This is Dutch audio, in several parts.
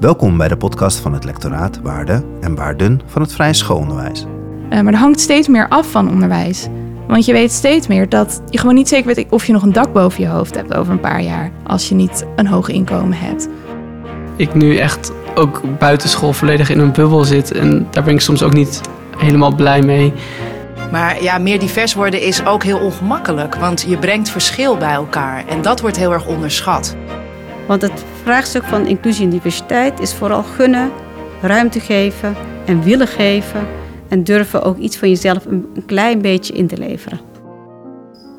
Welkom bij de podcast van het lectoraat Waarden en Waarden van het Vrije Schoolonderwijs. Uh, maar er hangt steeds meer af van onderwijs. Want je weet steeds meer dat je gewoon niet zeker weet of je nog een dak boven je hoofd hebt over een paar jaar. Als je niet een hoog inkomen hebt. Ik nu echt ook buitenschool volledig in een bubbel zit. En daar ben ik soms ook niet helemaal blij mee. Maar ja, meer divers worden is ook heel ongemakkelijk. Want je brengt verschil bij elkaar. En dat wordt heel erg onderschat. Want het vraagstuk van inclusie en diversiteit is vooral gunnen, ruimte geven en willen geven. En durven ook iets van jezelf een klein beetje in te leveren.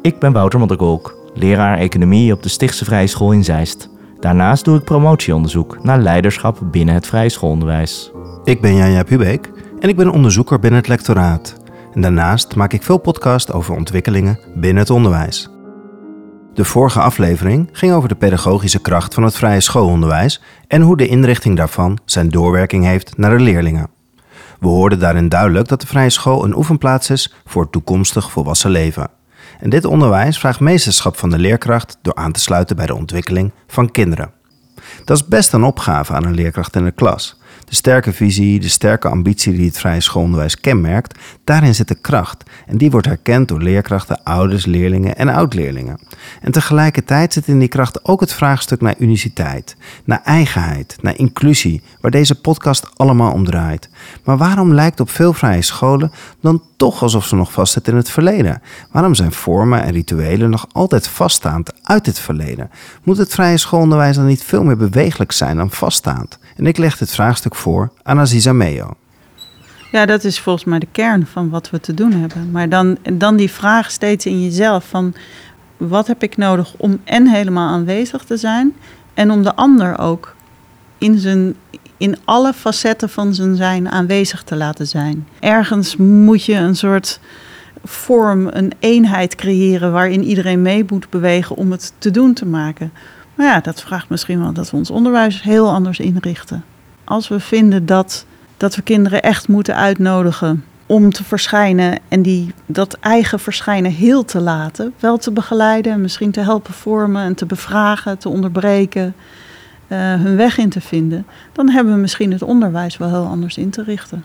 Ik ben Wouter Modderkolk, leraar economie op de Stichtse Vrije School in Zeist. Daarnaast doe ik promotieonderzoek naar leiderschap binnen het vrije schoolonderwijs. Ik ben Janja Pubeek en ik ben onderzoeker binnen het lectoraat. En daarnaast maak ik veel podcast over ontwikkelingen binnen het onderwijs. De vorige aflevering ging over de pedagogische kracht van het vrije schoolonderwijs en hoe de inrichting daarvan zijn doorwerking heeft naar de leerlingen. We hoorden daarin duidelijk dat de vrije school een oefenplaats is voor het toekomstig volwassen leven. En dit onderwijs vraagt meesterschap van de leerkracht door aan te sluiten bij de ontwikkeling van kinderen. Dat is best een opgave aan een leerkracht in de klas. De sterke visie, de sterke ambitie die het vrije schoolonderwijs kenmerkt, daarin zit de kracht. En die wordt herkend door leerkrachten, ouders, leerlingen en oud-leerlingen. En tegelijkertijd zit in die kracht ook het vraagstuk naar uniciteit, naar eigenheid, naar inclusie, waar deze podcast allemaal om draait. Maar waarom lijkt op veel vrije scholen dan toch alsof ze nog vastzitten in het verleden? Waarom zijn vormen en rituelen nog altijd vaststaand uit het verleden? Moet het vrije schoolonderwijs dan niet veel meer bewegelijk zijn dan vaststaand? En ik leg dit vraagstuk voor aan Aziza Meo. Ja, dat is volgens mij de kern van wat we te doen hebben. Maar dan, dan die vraag steeds in jezelf van wat heb ik nodig om en helemaal aanwezig te zijn en om de ander ook in, zijn, in alle facetten van zijn zijn aanwezig te laten zijn. Ergens moet je een soort vorm, een eenheid creëren waarin iedereen mee moet bewegen om het te doen te maken. Maar ja, dat vraagt misschien wel dat we ons onderwijs heel anders inrichten. Als we vinden dat, dat we kinderen echt moeten uitnodigen om te verschijnen en die, dat eigen verschijnen heel te laten, wel te begeleiden, misschien te helpen vormen en te bevragen, te onderbreken, uh, hun weg in te vinden, dan hebben we misschien het onderwijs wel heel anders in te richten.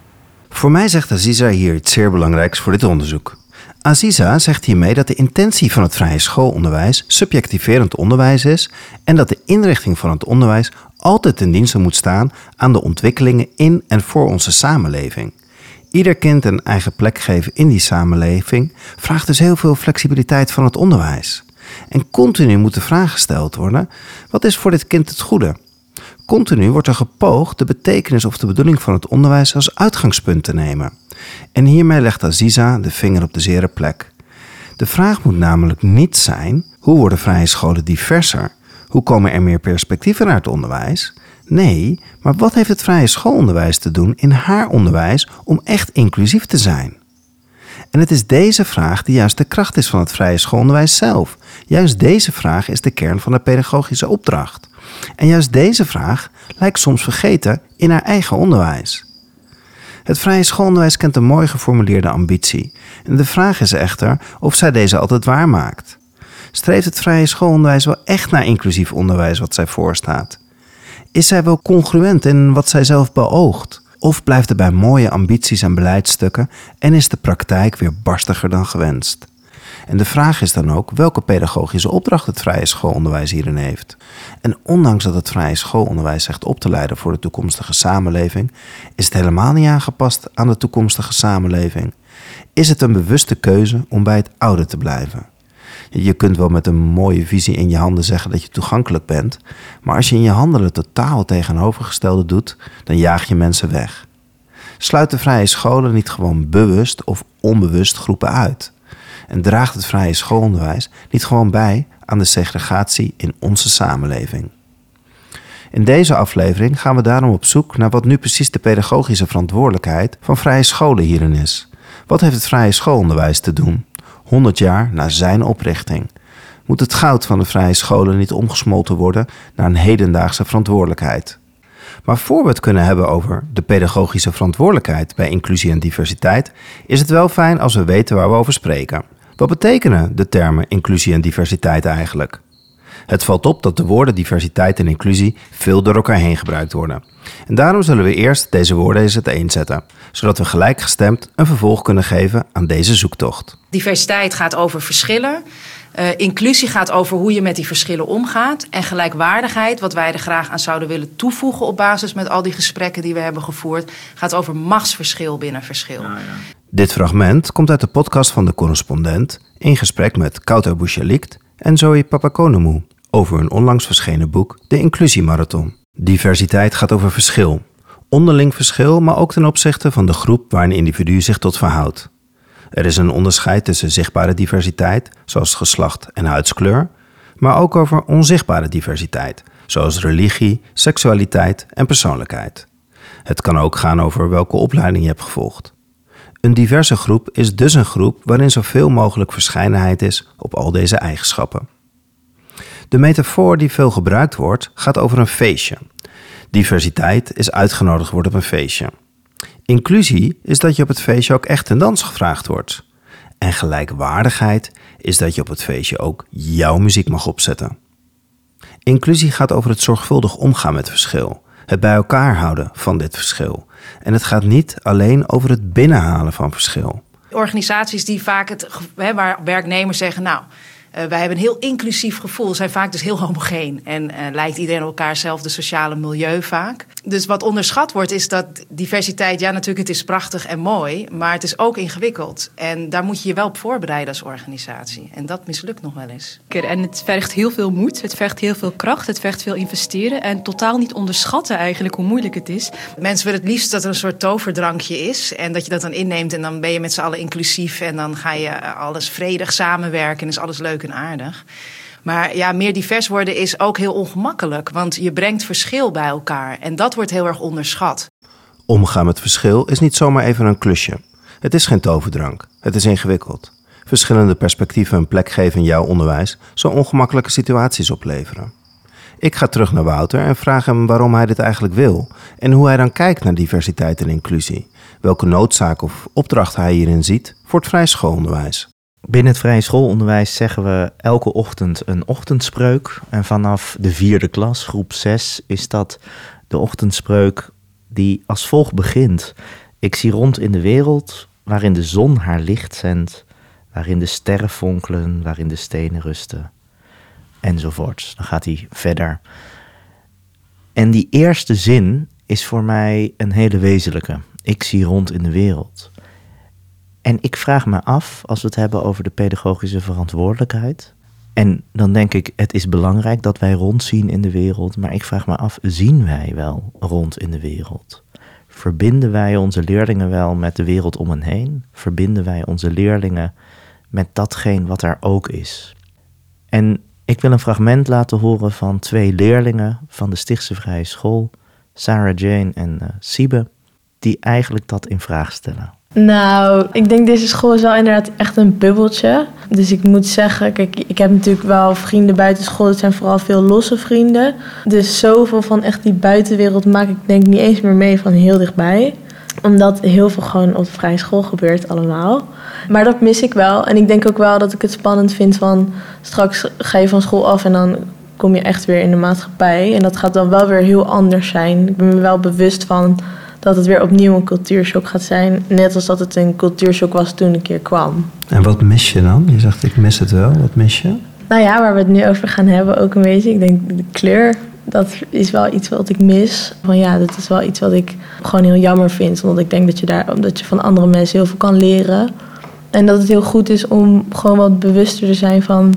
Voor mij zegt Aziza hier iets zeer belangrijks voor dit onderzoek. Aziza zegt hiermee dat de intentie van het vrije schoolonderwijs subjectiverend onderwijs is en dat de inrichting van het onderwijs altijd ten dienste moet staan aan de ontwikkelingen in en voor onze samenleving. Ieder kind een eigen plek geven in die samenleving vraagt dus heel veel flexibiliteit van het onderwijs. En continu moet de vraag gesteld worden: wat is voor dit kind het goede? Continu wordt er gepoogd de betekenis of de bedoeling van het onderwijs als uitgangspunt te nemen. En hiermee legt Aziza de vinger op de zere plek. De vraag moet namelijk niet zijn: hoe worden vrije scholen diverser? Hoe komen er meer perspectieven naar het onderwijs? Nee, maar wat heeft het vrije schoolonderwijs te doen in haar onderwijs om echt inclusief te zijn? En het is deze vraag die juist de kracht is van het vrije schoolonderwijs zelf. Juist deze vraag is de kern van de pedagogische opdracht. En juist deze vraag lijkt soms vergeten in haar eigen onderwijs. Het vrije schoolonderwijs kent een mooi geformuleerde ambitie. En de vraag is echter of zij deze altijd waarmaakt. Streeft het vrije schoolonderwijs wel echt naar inclusief onderwijs wat zij voorstaat? Is zij wel congruent in wat zij zelf beoogt? Of blijft het bij mooie ambities en beleidsstukken en is de praktijk weer barstiger dan gewenst? En de vraag is dan ook welke pedagogische opdracht het vrije schoolonderwijs hierin heeft. En ondanks dat het vrije schoolonderwijs zegt op te leiden voor de toekomstige samenleving, is het helemaal niet aangepast aan de toekomstige samenleving. Is het een bewuste keuze om bij het oude te blijven? Je kunt wel met een mooie visie in je handen zeggen dat je toegankelijk bent, maar als je in je handelen totaal tegenovergestelde doet, dan jaag je mensen weg. Sluit de vrije scholen niet gewoon bewust of onbewust groepen uit? En draagt het vrije schoolonderwijs niet gewoon bij aan de segregatie in onze samenleving? In deze aflevering gaan we daarom op zoek naar wat nu precies de pedagogische verantwoordelijkheid van vrije scholen hierin is. Wat heeft het vrije schoolonderwijs te doen? 100 jaar na zijn oprichting. Moet het goud van de vrije scholen niet omgesmolten worden naar een hedendaagse verantwoordelijkheid? Maar voor we het kunnen hebben over de pedagogische verantwoordelijkheid bij inclusie en diversiteit, is het wel fijn als we weten waar we over spreken. Wat betekenen de termen inclusie en diversiteit eigenlijk? Het valt op dat de woorden diversiteit en inclusie veel door elkaar heen gebruikt worden. En daarom zullen we eerst deze woorden eens uiteenzetten, zodat we gelijkgestemd een vervolg kunnen geven aan deze zoektocht. Diversiteit gaat over verschillen. Uh, inclusie gaat over hoe je met die verschillen omgaat. En gelijkwaardigheid, wat wij er graag aan zouden willen toevoegen op basis met al die gesprekken die we hebben gevoerd, gaat over machtsverschil binnen verschil. Ja, ja. Dit fragment komt uit de podcast van de correspondent in gesprek met Kouter Bouchalikt en Zoe Papakonomou over hun onlangs verschenen boek De Inclusiemarathon. Diversiteit gaat over verschil. Onderling verschil, maar ook ten opzichte van de groep waar een individu zich tot verhoudt. Er is een onderscheid tussen zichtbare diversiteit, zoals geslacht en huidskleur, maar ook over onzichtbare diversiteit, zoals religie, seksualiteit en persoonlijkheid. Het kan ook gaan over welke opleiding je hebt gevolgd. Een diverse groep is dus een groep waarin zoveel mogelijk verscheidenheid is op al deze eigenschappen. De metafoor die veel gebruikt wordt gaat over een feestje. Diversiteit is uitgenodigd worden op een feestje. Inclusie is dat je op het feestje ook echt een dans gevraagd wordt. En gelijkwaardigheid is dat je op het feestje ook jouw muziek mag opzetten. Inclusie gaat over het zorgvuldig omgaan met verschil, het bij elkaar houden van dit verschil. En het gaat niet alleen over het binnenhalen van verschil. Organisaties die vaak het, waar werknemers zeggen, nou, wij hebben een heel inclusief gevoel, zijn vaak dus heel homogeen. En uh, lijkt iedereen op elkaar zelfde sociale milieu vaak. Dus wat onderschat wordt is dat diversiteit, ja natuurlijk het is prachtig en mooi, maar het is ook ingewikkeld. En daar moet je je wel op voorbereiden als organisatie. En dat mislukt nog wel eens. En het vergt heel veel moed, het vergt heel veel kracht, het vergt veel investeren. En totaal niet onderschatten eigenlijk hoe moeilijk het is. Mensen willen het liefst dat er een soort toverdrankje is. En dat je dat dan inneemt en dan ben je met z'n allen inclusief. En dan ga je alles vredig samenwerken en is alles leuk aardig. Maar ja, meer divers worden is ook heel ongemakkelijk. Want je brengt verschil bij elkaar. En dat wordt heel erg onderschat. Omgaan met verschil is niet zomaar even een klusje. Het is geen toverdrank. Het is ingewikkeld. Verschillende perspectieven een plek geven in jouw onderwijs zal ongemakkelijke situaties opleveren. Ik ga terug naar Wouter en vraag hem waarom hij dit eigenlijk wil en hoe hij dan kijkt naar diversiteit en inclusie. Welke noodzaak of opdracht hij hierin ziet voor het vrij schoolonderwijs. Binnen het vrije schoolonderwijs zeggen we elke ochtend een ochtendspreuk. En vanaf de vierde klas, groep 6, is dat de ochtendspreuk die als volgt begint. Ik zie rond in de wereld waarin de zon haar licht zendt, waarin de sterren fonkelen, waarin de stenen rusten, enzovoort. Dan gaat hij verder. En die eerste zin is voor mij een hele wezenlijke. Ik zie rond in de wereld. En ik vraag me af, als we het hebben over de pedagogische verantwoordelijkheid. En dan denk ik, het is belangrijk dat wij rondzien in de wereld. Maar ik vraag me af, zien wij wel rond in de wereld? Verbinden wij onze leerlingen wel met de wereld om hen heen? Verbinden wij onze leerlingen met datgene wat er ook is? En ik wil een fragment laten horen van twee leerlingen van de Stichtse Vrije School, Sarah Jane en uh, Siebe, die eigenlijk dat in vraag stellen. Nou, ik denk deze school is wel inderdaad echt een bubbeltje. Dus ik moet zeggen, kijk, ik heb natuurlijk wel vrienden buiten school. Het zijn vooral veel losse vrienden. Dus zoveel van echt die buitenwereld maak ik denk niet eens meer mee van heel dichtbij. Omdat heel veel gewoon op de vrije school gebeurt allemaal. Maar dat mis ik wel. En ik denk ook wel dat ik het spannend vind van... straks ga je van school af en dan kom je echt weer in de maatschappij. En dat gaat dan wel weer heel anders zijn. Ik ben me wel bewust van dat het weer opnieuw een cultuurshock gaat zijn. Net als dat het een cultuurshock was toen een keer kwam. En wat mis je dan? Je zegt ik mis het wel. Wat mis je? Nou ja, waar we het nu over gaan hebben ook een beetje. Ik denk de kleur, dat is wel iets wat ik mis. Van ja, dat is wel iets wat ik gewoon heel jammer vind. Omdat ik denk dat je, daar, dat je van andere mensen heel veel kan leren. En dat het heel goed is om gewoon wat bewuster te zijn van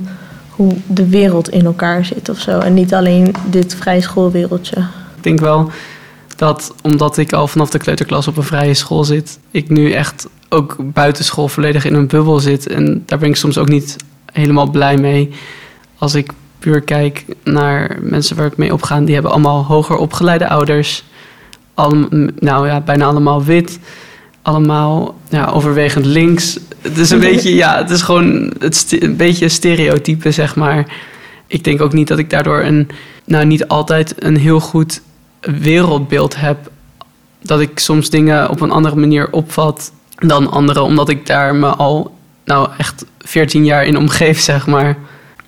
hoe de wereld in elkaar zit of zo. En niet alleen dit vrij schoolwereldje. Ik denk wel dat omdat ik al vanaf de kleuterklas op een vrije school zit, ik nu echt ook buitenschool volledig in een bubbel zit. En daar ben ik soms ook niet helemaal blij mee. Als ik puur kijk naar mensen waar ik mee opga, die hebben allemaal hoger opgeleide ouders. Al, nou ja, bijna allemaal wit. Allemaal ja, overwegend links. Het is een beetje, ja, het is gewoon het een beetje stereotype, zeg maar. Ik denk ook niet dat ik daardoor een, nou niet altijd een heel goed wereldbeeld heb, dat ik soms dingen op een andere manier opvat dan anderen, omdat ik daar me al nou echt 14 jaar in omgeef, zeg maar.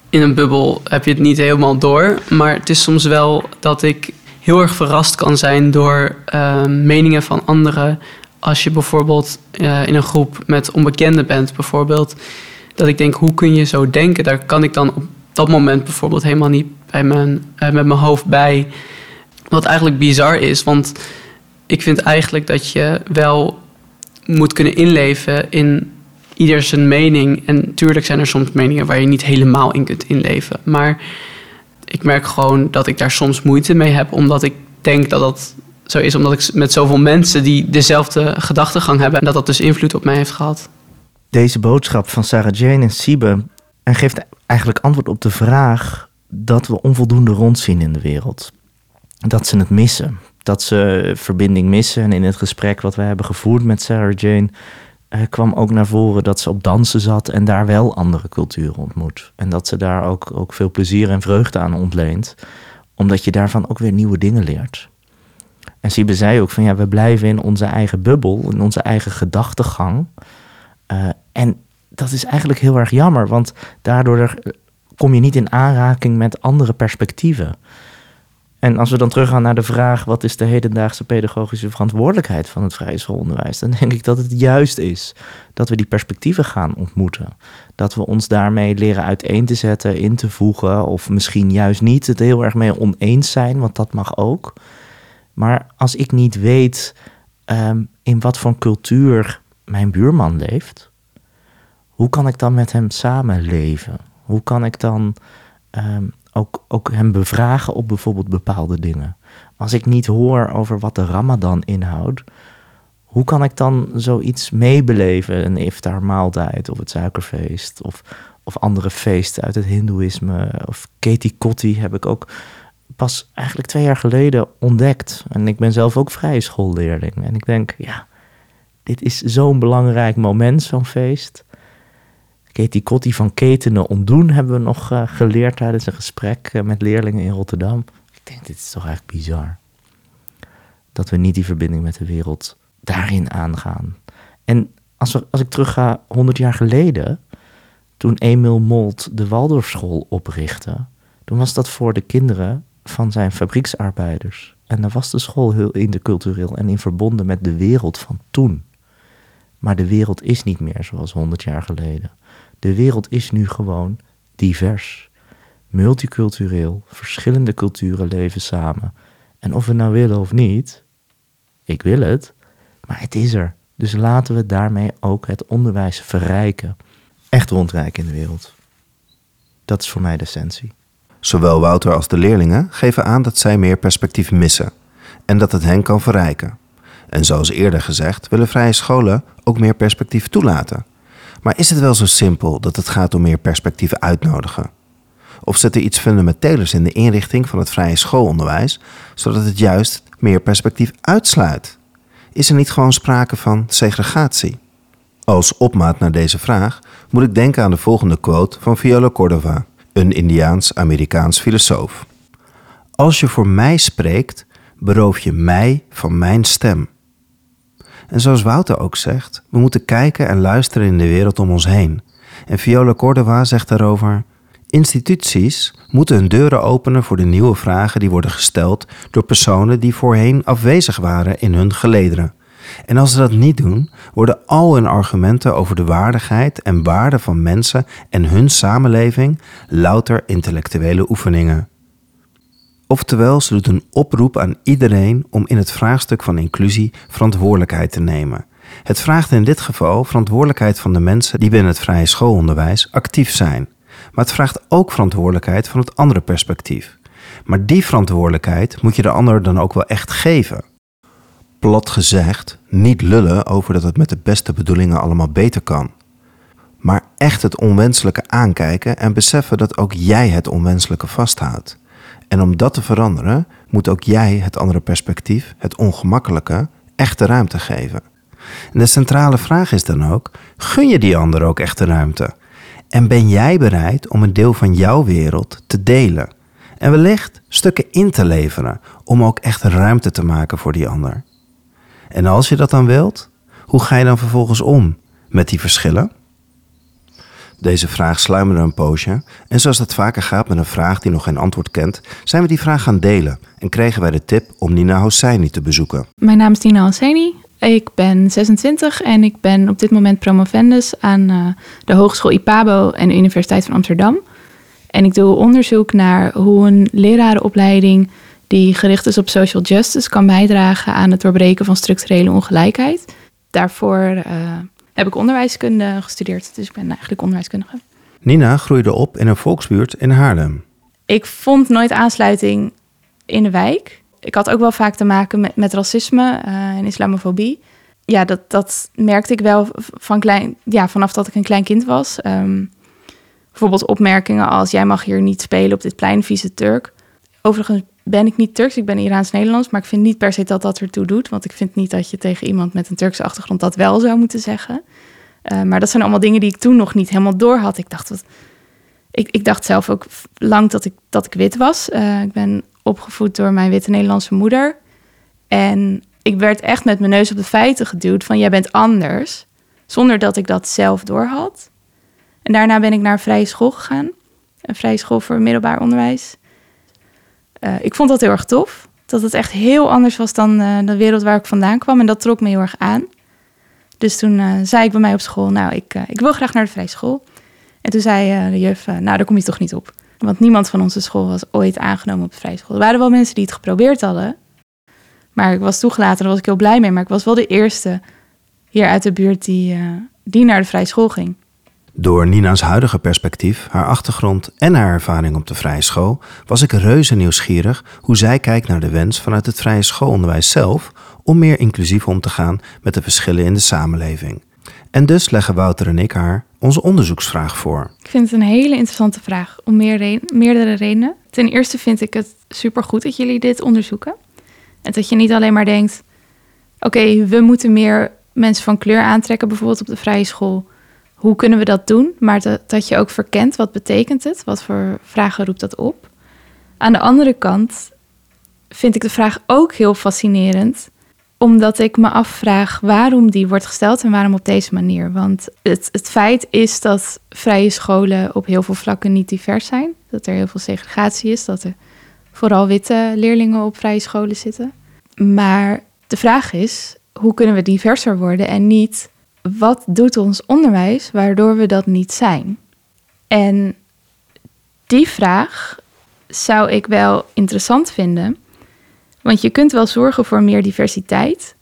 in een bubbel heb je het niet helemaal door. Maar het is soms wel dat ik heel erg verrast kan zijn door uh, meningen van anderen. Als je bijvoorbeeld uh, in een groep met onbekenden bent, bijvoorbeeld. Dat ik denk, hoe kun je zo denken? Daar kan ik dan op dat moment bijvoorbeeld helemaal niet bij mijn, uh, met mijn hoofd bij. Wat eigenlijk bizar is, want ik vind eigenlijk dat je wel moet kunnen inleven in ieder zijn mening. En natuurlijk zijn er soms meningen waar je niet helemaal in kunt inleven. Maar ik merk gewoon dat ik daar soms moeite mee heb, omdat ik denk dat dat zo is, omdat ik met zoveel mensen die dezelfde gedachtegang hebben en dat dat dus invloed op mij heeft gehad. Deze boodschap van Sarah Jane en Siebe en geeft eigenlijk antwoord op de vraag dat we onvoldoende rondzien in de wereld. Dat ze het missen. Dat ze verbinding missen. En in het gesprek wat we hebben gevoerd met Sarah Jane uh, kwam ook naar voren dat ze op dansen zat en daar wel andere culturen ontmoet. En dat ze daar ook, ook veel plezier en vreugde aan ontleent, omdat je daarvan ook weer nieuwe dingen leert. En Siebe zei ook van ja, we blijven in onze eigen bubbel, in onze eigen gedachtegang. Uh, en dat is eigenlijk heel erg jammer, want daardoor kom je niet in aanraking met andere perspectieven. En als we dan teruggaan naar de vraag: wat is de hedendaagse pedagogische verantwoordelijkheid van het vrije schoolonderwijs? Dan denk ik dat het juist is dat we die perspectieven gaan ontmoeten. Dat we ons daarmee leren uiteen te zetten, in te voegen, of misschien juist niet het heel erg mee oneens zijn, want dat mag ook. Maar als ik niet weet um, in wat voor cultuur mijn buurman leeft, hoe kan ik dan met hem samenleven? Hoe kan ik dan um, ook, ook hem bevragen op bijvoorbeeld bepaalde dingen. Als ik niet hoor over wat de Ramadan inhoudt, hoe kan ik dan zoiets meebeleven? Een iftar maaltijd of het suikerfeest of, of andere feesten uit het Hindoeïsme. Of Kotti heb ik ook pas eigenlijk twee jaar geleden ontdekt. En ik ben zelf ook vrije schoolleerling. En ik denk, ja, dit is zo'n belangrijk moment, zo'n feest. Katie Kotti van ketenen ontdoen hebben we nog uh, geleerd tijdens een gesprek uh, met leerlingen in Rotterdam. Ik denk, dit is toch eigenlijk bizar. Dat we niet die verbinding met de wereld daarin aangaan. En als, we, als ik terugga 100 jaar geleden, toen Emil Molt de Waldorfschool oprichtte, toen was dat voor de kinderen van zijn fabrieksarbeiders. En dan was de school heel intercultureel en in verbonden met de wereld van toen. Maar de wereld is niet meer zoals 100 jaar geleden. De wereld is nu gewoon divers. Multicultureel, verschillende culturen leven samen. En of we nou willen of niet, ik wil het, maar het is er. Dus laten we daarmee ook het onderwijs verrijken. Echt rondrijken in de wereld. Dat is voor mij de essentie. Zowel Wouter als de leerlingen geven aan dat zij meer perspectief missen en dat het hen kan verrijken. En zoals eerder gezegd, willen vrije scholen ook meer perspectief toelaten. Maar is het wel zo simpel dat het gaat om meer perspectieven uitnodigen? Of zit er iets fundamentelers in de inrichting van het vrije schoolonderwijs, zodat het juist meer perspectief uitsluit? Is er niet gewoon sprake van segregatie? Als opmaat naar deze vraag moet ik denken aan de volgende quote van Viola Cordova, een Indiaans-Amerikaans filosoof. Als je voor mij spreekt, beroof je mij van mijn stem. En zoals Wouter ook zegt, we moeten kijken en luisteren in de wereld om ons heen. En Viola Cordova zegt daarover: Instituties moeten hun deuren openen voor de nieuwe vragen die worden gesteld door personen die voorheen afwezig waren in hun gelederen. En als ze dat niet doen, worden al hun argumenten over de waardigheid en waarde van mensen en hun samenleving louter intellectuele oefeningen. Oftewel, ze doet een oproep aan iedereen om in het vraagstuk van inclusie verantwoordelijkheid te nemen. Het vraagt in dit geval verantwoordelijkheid van de mensen die binnen het vrije schoolonderwijs actief zijn. Maar het vraagt ook verantwoordelijkheid van het andere perspectief. Maar die verantwoordelijkheid moet je de ander dan ook wel echt geven. Plat gezegd, niet lullen over dat het met de beste bedoelingen allemaal beter kan. Maar echt het onwenselijke aankijken en beseffen dat ook jij het onwenselijke vasthoudt. En om dat te veranderen, moet ook jij het andere perspectief, het ongemakkelijke, echte ruimte geven. En de centrale vraag is dan ook: gun je die ander ook echte ruimte? En ben jij bereid om een deel van jouw wereld te delen? En wellicht stukken in te leveren om ook echt ruimte te maken voor die ander. En als je dat dan wilt, hoe ga je dan vervolgens om met die verschillen? Deze vraag sluimerde een poosje en zoals dat vaker gaat met een vraag die nog geen antwoord kent, zijn we die vraag gaan delen en kregen wij de tip om Nina Hosseini te bezoeken. Mijn naam is Nina Hosseini. Ik ben 26 en ik ben op dit moment promovendus aan uh, de Hogeschool IPABO en de Universiteit van Amsterdam. En ik doe onderzoek naar hoe een lerarenopleiding die gericht is op social justice kan bijdragen aan het doorbreken van structurele ongelijkheid. Daarvoor uh, heb ik onderwijskunde gestudeerd, dus ik ben eigenlijk onderwijskundige. Nina groeide op in een volksbuurt in Haarlem. Ik vond nooit aansluiting in de wijk. Ik had ook wel vaak te maken met, met racisme uh, en islamofobie. Ja, dat, dat merkte ik wel van klein, ja, vanaf dat ik een klein kind was. Um, bijvoorbeeld opmerkingen als: jij mag hier niet spelen op dit plein, vieze Turk. Overigens ben ik niet Turks, ik ben Iraans-Nederlands, maar ik vind niet per se dat dat ertoe doet. Want ik vind niet dat je tegen iemand met een Turkse achtergrond dat wel zou moeten zeggen. Uh, maar dat zijn allemaal dingen die ik toen nog niet helemaal door had. Ik dacht, wat, ik, ik dacht zelf ook lang dat ik, dat ik wit was. Uh, ik ben opgevoed door mijn witte Nederlandse moeder. En ik werd echt met mijn neus op de feiten geduwd van jij bent anders. Zonder dat ik dat zelf doorhad. En daarna ben ik naar een vrije school gegaan. Een vrije school voor middelbaar onderwijs. Uh, ik vond dat heel erg tof. Dat het echt heel anders was dan uh, de wereld waar ik vandaan kwam. En dat trok me heel erg aan. Dus toen uh, zei ik bij mij op school, nou, ik, ik wil graag naar de vrije school. En toen zei de juf, nou, daar kom je toch niet op. Want niemand van onze school was ooit aangenomen op de vrije school. Er waren wel mensen die het geprobeerd hadden. Maar ik was toegelaten, daar was ik heel blij mee. Maar ik was wel de eerste hier uit de buurt die, die naar de vrije school ging. Door Nina's huidige perspectief, haar achtergrond en haar ervaring op de vrije school was ik reuze nieuwsgierig hoe zij kijkt naar de wens vanuit het vrije schoolonderwijs zelf om meer inclusief om te gaan met de verschillen in de samenleving. En dus leggen Wouter en ik haar onze onderzoeksvraag voor. Ik vind het een hele interessante vraag om meer meerdere redenen. Ten eerste vind ik het supergoed dat jullie dit onderzoeken. En dat je niet alleen maar denkt: oké, we moeten meer mensen van kleur aantrekken, bijvoorbeeld op de vrije school hoe kunnen we dat doen? Maar dat, dat je ook verkent, wat betekent het? Wat voor vragen roept dat op? Aan de andere kant vind ik de vraag ook heel fascinerend, omdat ik me afvraag waarom die wordt gesteld en waarom op deze manier. Want het, het feit is dat vrije scholen op heel veel vlakken niet divers zijn. Dat er heel veel segregatie is, dat er vooral witte leerlingen op vrije scholen zitten. Maar de vraag is, hoe kunnen we diverser worden en niet wat doet ons onderwijs waardoor we dat niet zijn? En die vraag zou ik wel interessant vinden. Want je kunt wel zorgen voor meer diversiteit.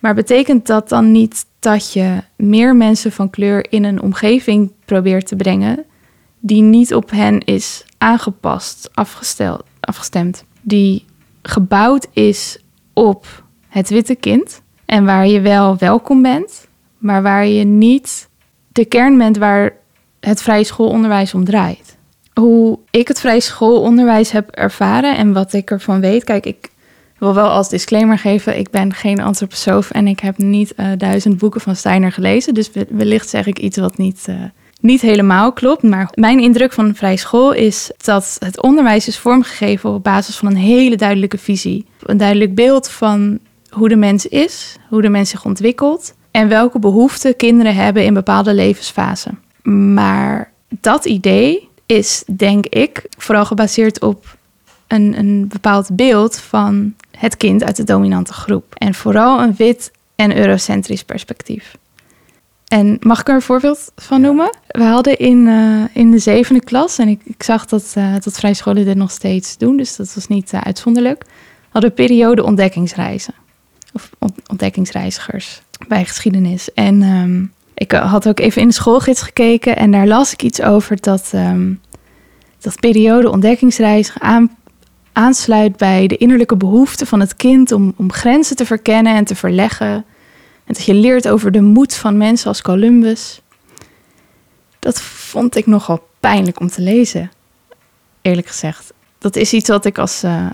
Maar betekent dat dan niet dat je meer mensen van kleur in een omgeving probeert te brengen die niet op hen is aangepast, afgesteld, afgestemd, die gebouwd is op het witte kind en waar je wel welkom bent, maar waar je niet de kern bent waar het vrije schoolonderwijs om draait. Hoe ik het vrije schoolonderwijs heb ervaren en wat ik ervan weet. Kijk, ik wil wel als disclaimer geven: ik ben geen antroposoof en ik heb niet uh, duizend boeken van Steiner gelezen. Dus wellicht zeg ik iets wat niet, uh, niet helemaal klopt. Maar mijn indruk van vrije school is dat het onderwijs is vormgegeven op basis van een hele duidelijke visie. Een duidelijk beeld van hoe de mens is, hoe de mens zich ontwikkelt en welke behoeften kinderen hebben in bepaalde levensfasen. Maar dat idee is, denk ik, vooral gebaseerd op een, een bepaald beeld van het kind uit de dominante groep. En vooral een wit en eurocentrisch perspectief. En mag ik er een voorbeeld van noemen? We hadden in, uh, in de zevende klas, en ik, ik zag dat, uh, dat vrije scholen dit nog steeds doen, dus dat was niet uh, uitzonderlijk, hadden periode ontdekkingsreizen. Of ontdekkingsreizigers bij geschiedenis. En um, ik had ook even in de schoolgids gekeken en daar las ik iets over dat, um, dat periode ontdekkingsreis aan, aansluit bij de innerlijke behoefte van het kind om, om grenzen te verkennen en te verleggen. En dat je leert over de moed van mensen als Columbus. Dat vond ik nogal pijnlijk om te lezen, eerlijk gezegd. Dat is iets wat ik als, uh,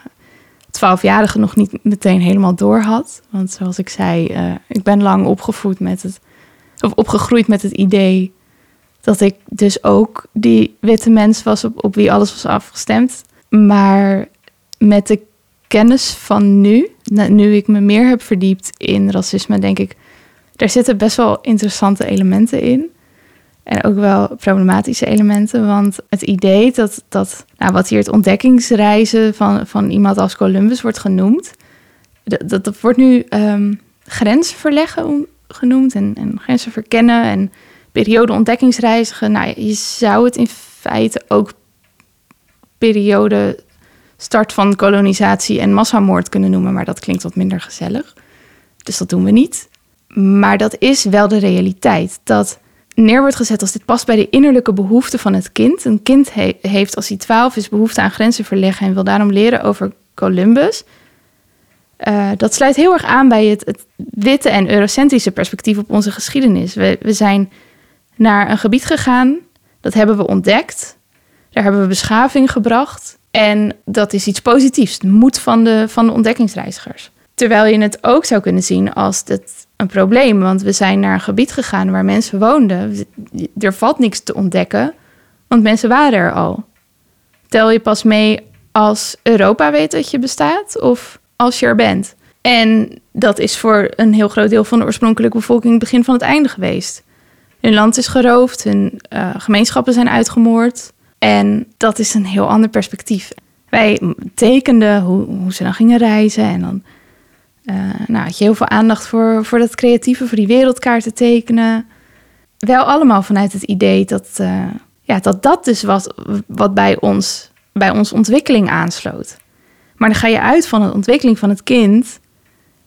twaalfjarige nog niet meteen helemaal door had. Want zoals ik zei, uh, ik ben lang opgevoed met het, of opgegroeid met het idee dat ik dus ook die witte mens was op, op wie alles was afgestemd. Maar met de kennis van nu, nu ik me meer heb verdiept in racisme, denk ik, daar zitten best wel interessante elementen in. En ook wel problematische elementen. Want het idee dat, dat nou, wat hier het ontdekkingsreizen van, van iemand als Columbus wordt genoemd, dat, dat, wordt nu um, grenzen verleggen genoemd en, en grenzen verkennen en periode ontdekkingsreizigen. Nou, je zou het in feite ook periode start van kolonisatie en massamoord kunnen noemen, maar dat klinkt wat minder gezellig. Dus dat doen we niet. Maar dat is wel de realiteit. Dat neer wordt gezet als dit past bij de innerlijke behoeften van het kind. Een kind heeft als hij twaalf is behoefte aan grenzen verleggen en wil daarom leren over Columbus. Uh, dat sluit heel erg aan bij het, het, witte en eurocentrische perspectief op onze geschiedenis. We, we zijn naar een gebied gegaan, dat hebben we ontdekt. Daar hebben we beschaving gebracht. En dat is iets positiefs, de moed van de, van de ontdekkingsreizigers. Terwijl je het ook zou kunnen zien als het een probleem. Want we zijn naar een gebied gegaan waar mensen woonden. Er valt niks te ontdekken, want mensen waren er al. Tel je pas mee als Europa weet dat je bestaat of als je er bent. En dat is voor een heel groot deel van de oorspronkelijke bevolking het begin van het einde geweest. Hun land is geroofd, hun uh, gemeenschappen zijn uitgemoord. En dat is een heel ander perspectief. Wij tekenden hoe, hoe ze dan gingen reizen en dan nou, had je heel veel aandacht voor, voor dat creatieve, voor die wereldkaarten tekenen. Wel allemaal vanuit het idee dat uh, ja, dat, dat dus was wat bij ons, bij onze ontwikkeling aansloot. Maar dan ga je uit van de ontwikkeling van het kind,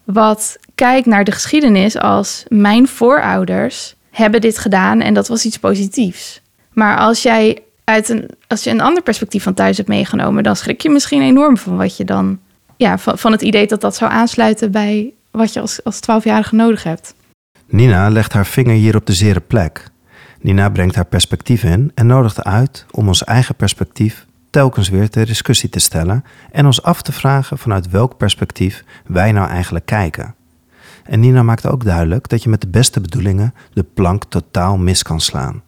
wat kijkt naar de geschiedenis als mijn voorouders hebben dit gedaan en dat was iets positiefs. Maar als jij uit een, als je een ander perspectief van thuis hebt meegenomen, dan schrik je misschien enorm van wat je dan ja, van, het idee dat dat zou aansluiten bij wat je als, als 12-jarige nodig hebt. Nina legt haar vinger hier op de zere plek. Nina brengt haar perspectief in en nodigt uit om ons eigen perspectief telkens weer ter discussie te stellen en ons af te vragen vanuit welk perspectief wij nou eigenlijk kijken. En Nina maakt ook duidelijk dat je met de beste bedoelingen de plank totaal mis kan slaan.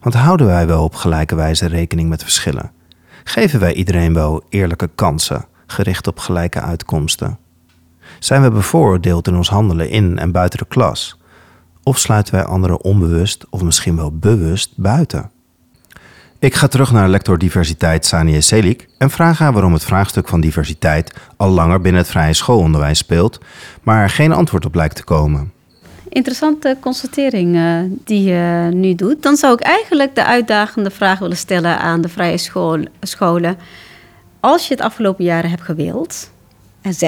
Want houden wij wel op gelijke wijze rekening met verschillen? Geven wij iedereen wel eerlijke kansen? Gericht op gelijke uitkomsten? Zijn we bevooroordeeld in ons handelen in en buiten de klas? Of sluiten wij anderen onbewust of misschien wel bewust buiten? Ik ga terug naar lector diversiteit Sanie Selik en vraag haar waarom het vraagstuk van diversiteit al langer binnen het vrije schoolonderwijs speelt, maar er geen antwoord op lijkt te komen. Interessante constatering uh, die je nu doet. Dan zou ik eigenlijk de uitdagende vraag willen stellen aan de vrije school, scholen als je het afgelopen jaren hebt gewild,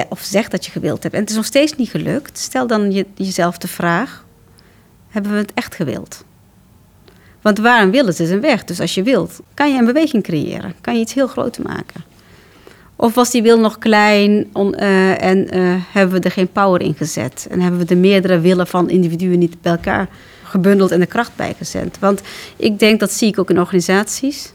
of zegt dat je gewild hebt, en het is nog steeds niet gelukt, stel dan je, jezelf de vraag: hebben we het echt gewild? Want waar een wil is, is een weg. Dus als je wilt, kan je een beweging creëren, kan je iets heel groot maken. Of was die wil nog klein uh, en uh, hebben we er geen power in gezet? En hebben we de meerdere willen van individuen niet bij elkaar gebundeld en de kracht bijgezet? Want ik denk dat zie ik ook in organisaties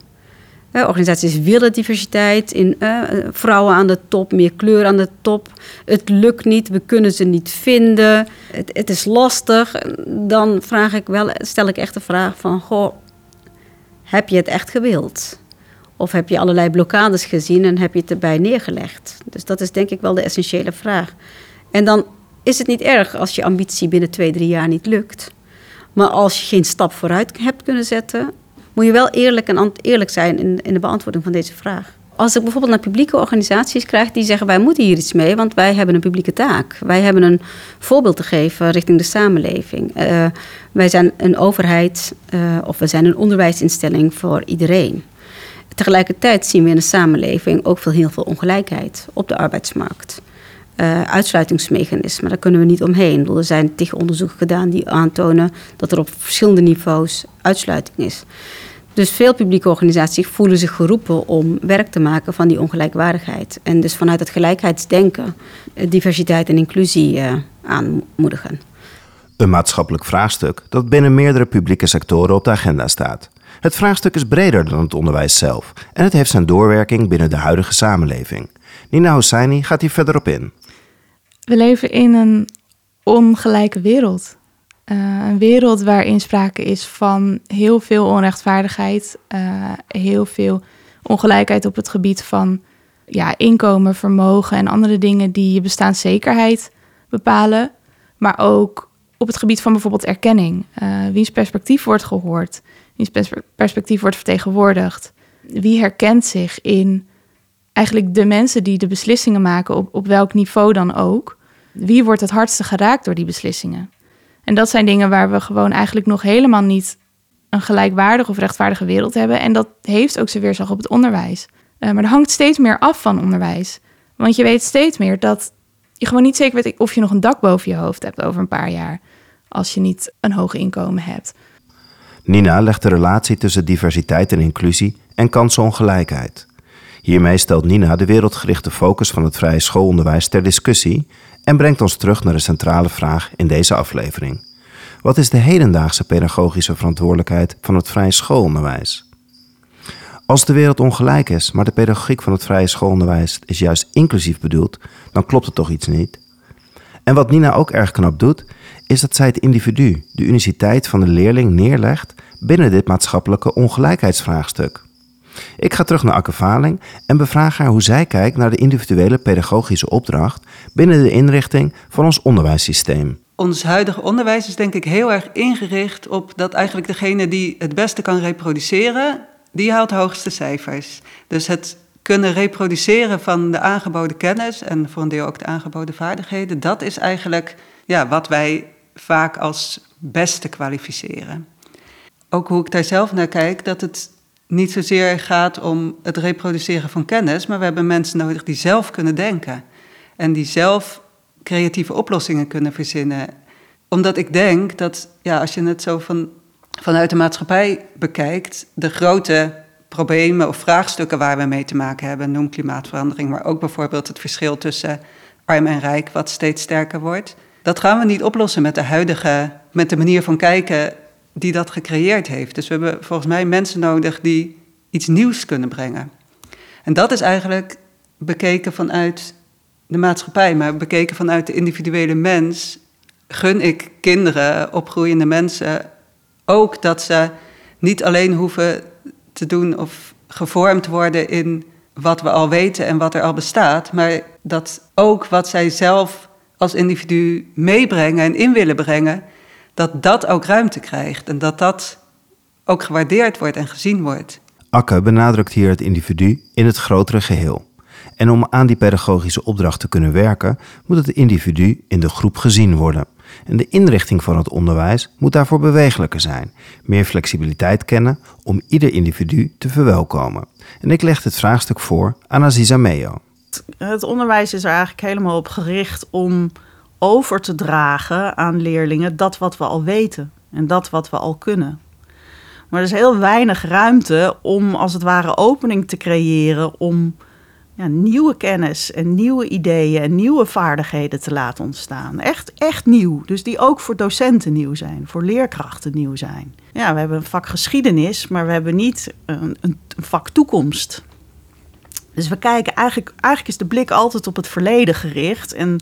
organisaties willen diversiteit, in, uh, vrouwen aan de top, meer kleur aan de top. Het lukt niet, we kunnen ze niet vinden. Het, het, is lastig. Dan vraag ik wel, stel ik echt de vraag van, goh, heb je het echt gewild? Of heb je allerlei blokkades gezien en heb je het erbij neergelegd? Dus dat is denk ik wel de essentiële vraag. En dan is het niet erg als je ambitie binnen twee, drie jaar niet lukt. Maar als je geen stap vooruit hebt kunnen zetten, moet je wel eerlijk, en eerlijk zijn in, in de beantwoording van deze vraag. Als ik bijvoorbeeld naar publieke organisaties krijg die zeggen wij moeten hier iets mee, want wij hebben een publieke taak. Wij hebben een voorbeeld te geven richting de samenleving. Uh, wij zijn een overheid uh, of we zijn een onderwijsinstelling voor iedereen. Tegelijkertijd zien we in de samenleving ook veel, heel veel ongelijkheid op de arbeidsmarkt. Uh, uitsluitingsmechanismen, daar kunnen we niet omheen. Er zijn tegen onderzoeken gedaan die aantonen dat er op verschillende niveaus uitsluiting is. Dus veel publieke organisaties voelen zich geroepen om werk te maken van die ongelijkwaardigheid. En dus vanuit het gelijkheidsdenken eh, diversiteit en inclusie uh, aanmoedigen. Een maatschappelijk vraagstuk dat binnen meerdere publieke sectoren op de agenda staat. Het vraagstuk is breder dan het onderwijs zelf en het heeft zijn doorwerking binnen de huidige samenleving. Nina Hosseini gaat hier verder op in. We leven in een ongelijke wereld. Uh, een wereld waarin sprake is van heel veel onrechtvaardigheid, uh, heel veel ongelijkheid op het gebied van ja, inkomen, vermogen en andere dingen die je bestaanszekerheid bepalen. Maar ook op het gebied van bijvoorbeeld erkenning. Uh, wiens perspectief wordt gehoord? Wiens perspectief wordt vertegenwoordigd? Wie herkent zich in eigenlijk de mensen die de beslissingen maken, op, op welk niveau dan ook? Wie wordt het hardste geraakt door die beslissingen? En dat zijn dingen waar we gewoon eigenlijk nog helemaal niet een gelijkwaardige of rechtvaardige wereld hebben. En dat heeft ook zijn weerslag op het onderwijs. Uh, maar er hangt steeds meer af van onderwijs. Want je weet steeds meer dat je gewoon niet zeker weet of je nog een dak boven je hoofd hebt over een paar jaar. Als je niet een hoog inkomen hebt. Nina legt de relatie tussen diversiteit en inclusie en kansenongelijkheid. Hiermee stelt Nina de wereldgerichte focus van het vrije schoolonderwijs ter discussie en brengt ons terug naar de centrale vraag in deze aflevering. Wat is de hedendaagse pedagogische verantwoordelijkheid van het vrije schoolonderwijs? Als de wereld ongelijk is, maar de pedagogiek van het vrije schoolonderwijs is juist inclusief bedoeld, dan klopt het toch iets niet? En wat Nina ook erg knap doet, is dat zij het individu, de uniciteit van de leerling, neerlegt binnen dit maatschappelijke ongelijkheidsvraagstuk. Ik ga terug naar Akke Valing en bevraag haar hoe zij kijkt naar de individuele pedagogische opdracht binnen de inrichting van ons onderwijssysteem. Ons huidige onderwijs is denk ik heel erg ingericht op dat eigenlijk degene die het beste kan reproduceren, die haalt de hoogste cijfers. Dus het kunnen reproduceren van de aangeboden kennis en voor een deel ook de aangeboden vaardigheden, dat is eigenlijk ja, wat wij vaak als beste kwalificeren. Ook hoe ik daar zelf naar kijk, dat het niet zozeer gaat om het reproduceren van kennis, maar we hebben mensen nodig die zelf kunnen denken en die zelf creatieve oplossingen kunnen verzinnen. Omdat ik denk dat ja, als je het zo van, vanuit de maatschappij bekijkt, de grote problemen of vraagstukken waar we mee te maken hebben, noem klimaatverandering, maar ook bijvoorbeeld het verschil tussen arm en rijk, wat steeds sterker wordt. Dat gaan we niet oplossen met de huidige, met de manier van kijken die dat gecreëerd heeft. Dus we hebben volgens mij mensen nodig die iets nieuws kunnen brengen. En dat is eigenlijk bekeken vanuit de maatschappij, maar bekeken vanuit de individuele mens, gun ik kinderen, opgroeiende mensen, ook dat ze niet alleen hoeven te doen of gevormd worden in wat we al weten en wat er al bestaat, maar dat ook wat zij zelf als individu meebrengen en in willen brengen, dat dat ook ruimte krijgt en dat dat ook gewaardeerd wordt en gezien wordt. Akke benadrukt hier het individu in het grotere geheel. En om aan die pedagogische opdracht te kunnen werken, moet het individu in de groep gezien worden. En de inrichting van het onderwijs moet daarvoor bewegelijker zijn, meer flexibiliteit kennen om ieder individu te verwelkomen. En ik leg dit vraagstuk voor aan Aziza Meo. Het onderwijs is er eigenlijk helemaal op gericht om over te dragen aan leerlingen dat wat we al weten en dat wat we al kunnen. Maar er is heel weinig ruimte om als het ware opening te creëren om ja, nieuwe kennis en nieuwe ideeën en nieuwe vaardigheden te laten ontstaan. Echt, echt nieuw. Dus die ook voor docenten nieuw zijn, voor leerkrachten nieuw zijn. Ja, we hebben een vak geschiedenis, maar we hebben niet een, een vak toekomst. Dus we kijken eigenlijk, eigenlijk is de blik altijd op het verleden gericht. En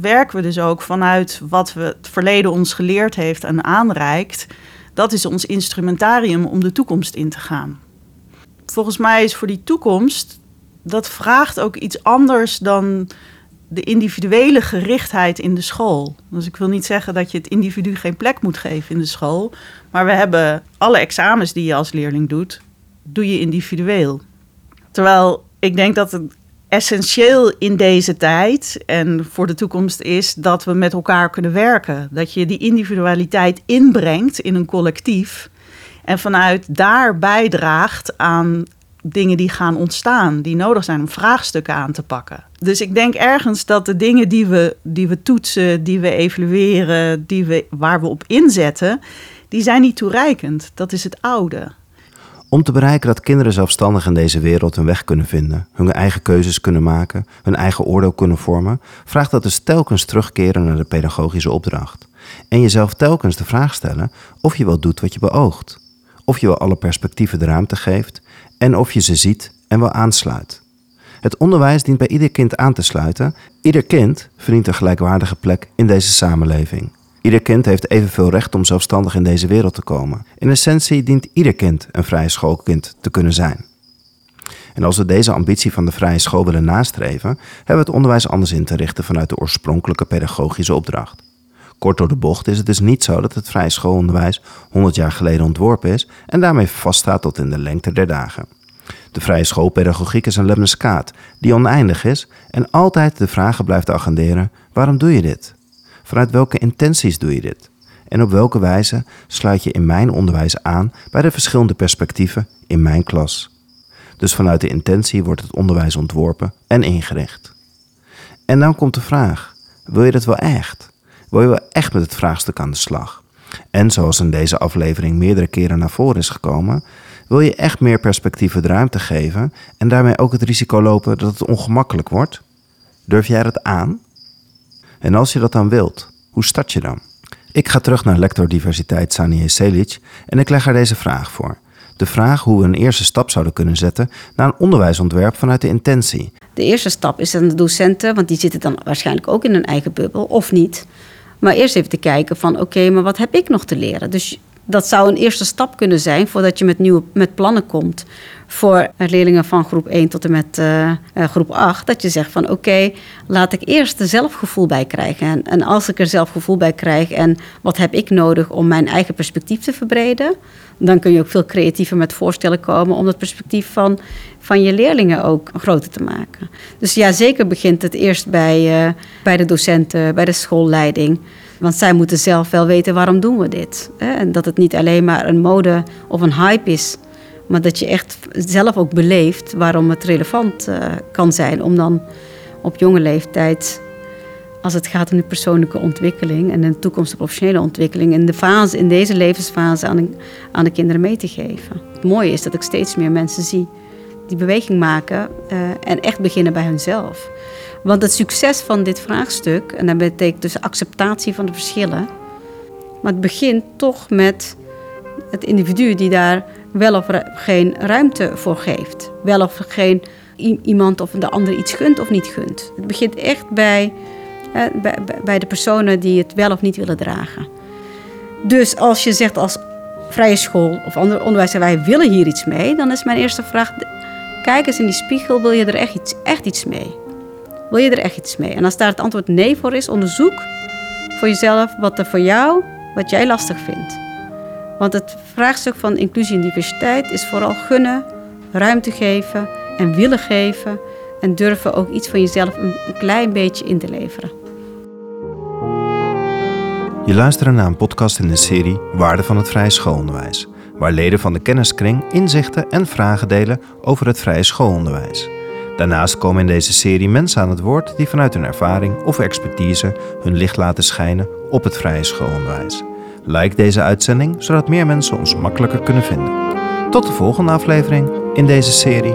werken we dus ook vanuit wat we het verleden ons geleerd heeft en aanreikt. Dat is ons instrumentarium om de toekomst in te gaan. Volgens mij is voor die toekomst dat vraagt ook iets anders dan de individuele gerichtheid in de school. Dus ik wil niet zeggen dat je het individu geen plek moet geven in de school. Maar we hebben alle examens die je als leerling doet, doe je individueel. Terwijl ik denk dat het essentieel in deze tijd en voor de toekomst is dat we met elkaar kunnen werken. Dat je die individualiteit inbrengt in een collectief. En vanuit daar bijdraagt aan dingen die gaan ontstaan, die nodig zijn om vraagstukken aan te pakken. Dus ik denk ergens dat de dingen die we, die we toetsen, die we evalueren, die we, waar we op inzetten, die zijn niet toereikend. Dat is het oude. Om te bereiken dat kinderen zelfstandig in deze wereld hun weg kunnen vinden, hun eigen keuzes kunnen maken, hun eigen oordeel kunnen vormen, vraagt dat dus telkens terugkeren naar de pedagogische opdracht. En jezelf telkens de vraag stellen of je wel doet wat je beoogt. Of je wel alle perspectieven de ruimte geeft en of je ze ziet en wel aansluit. Het onderwijs dient bij ieder kind aan te sluiten. Ieder kind verdient een gelijkwaardige plek in deze samenleving. Ieder kind heeft evenveel recht om zelfstandig in deze wereld te komen. In essentie dient ieder kind een vrije schoolkind te kunnen zijn. En als we deze ambitie van de vrije school willen nastreven, hebben we het onderwijs anders in te richten vanuit de oorspronkelijke pedagogische opdracht. Kort door de bocht is het dus niet zo dat het vrije schoolonderwijs 100 jaar geleden ontworpen is en daarmee vaststaat tot in de lengte der dagen. De vrije schoolpedagogiek is een lemniscaat die oneindig is en altijd de vragen blijft agenderen: waarom doe je dit? Vanuit welke intenties doe je dit? En op welke wijze sluit je in mijn onderwijs aan bij de verschillende perspectieven in mijn klas? Dus vanuit de intentie wordt het onderwijs ontworpen en ingericht. En dan komt de vraag: wil je dat wel echt? Wil je wel echt met het vraagstuk aan de slag? En zoals in deze aflevering meerdere keren naar voren is gekomen, wil je echt meer perspectieven de ruimte geven en daarmee ook het risico lopen dat het ongemakkelijk wordt? Durf jij dat aan? En als je dat dan wilt, hoe start je dan? Ik ga terug naar lector diversiteit Sanje Selic en ik leg haar deze vraag voor. De vraag hoe we een eerste stap zouden kunnen zetten naar een onderwijsontwerp vanuit de intentie. De eerste stap is aan de docenten, want die zitten dan waarschijnlijk ook in hun eigen bubbel, of niet. Maar eerst even te kijken van oké, maar wat heb ik nog te leren? Dus dat zou een eerste stap kunnen zijn voordat je met nieuwe met plannen komt voor leerlingen van groep 1 tot en met uh, groep 8. Dat je zegt van oké, laat ik eerst er zelfgevoel bij krijgen. En, en als ik er zelfgevoel bij krijg en wat heb ik nodig om mijn eigen perspectief te verbreden, dan kun je ook veel creatiever met voorstellen komen om het perspectief van, van je leerlingen ook groter te maken. Dus ja, zeker begint het eerst bij, uh, bij de docenten, bij de schoolleiding. Want zij moeten zelf wel weten waarom doen we dit. En dat het niet alleen maar een mode of een hype is. Maar dat je echt zelf ook beleeft waarom het relevant uh, kan zijn. Om dan op jonge leeftijd, als het gaat om de persoonlijke ontwikkeling en de toekomstige professionele ontwikkeling, in, de fase, in deze levensfase aan de, aan de kinderen mee te geven. Het mooie is dat ik steeds meer mensen zie die beweging maken uh, en echt beginnen bij hunzelf. Want het succes van dit vraagstuk, en dat betekent dus acceptatie van de verschillen, maar het begint toch met het individu die daar wel of geen ruimte voor geeft. Wel of geen iemand of de ander iets gunt of niet gunt. Het begint echt bij, bij, de personen die het wel of niet willen dragen. Dus als je zegt als vrije school of ander onderwijs, wij willen hier iets mee, dan is mijn eerste vraag: kijk eens in die spiegel, wil je er echt iets, echt iets mee? Wil je er echt iets mee? En als daar het antwoord nee voor is, onderzoek voor jezelf wat er voor jou, wat jij lastig vindt. Want het vraagstuk van inclusie en diversiteit is vooral gunnen, ruimte geven en willen geven en durven ook iets van jezelf een klein beetje in te leveren. Je luistert naar een podcast in de serie Waarde van het vrije schoolonderwijs, waar leden van de kenniskring inzichten en vragen delen over het vrije schoolonderwijs. Daarnaast komen in deze serie mensen aan het woord die vanuit hun ervaring of expertise hun licht laten schijnen op het vrije schoolonderwijs. Like deze uitzending zodat meer mensen ons makkelijker kunnen vinden. Tot de volgende aflevering in deze serie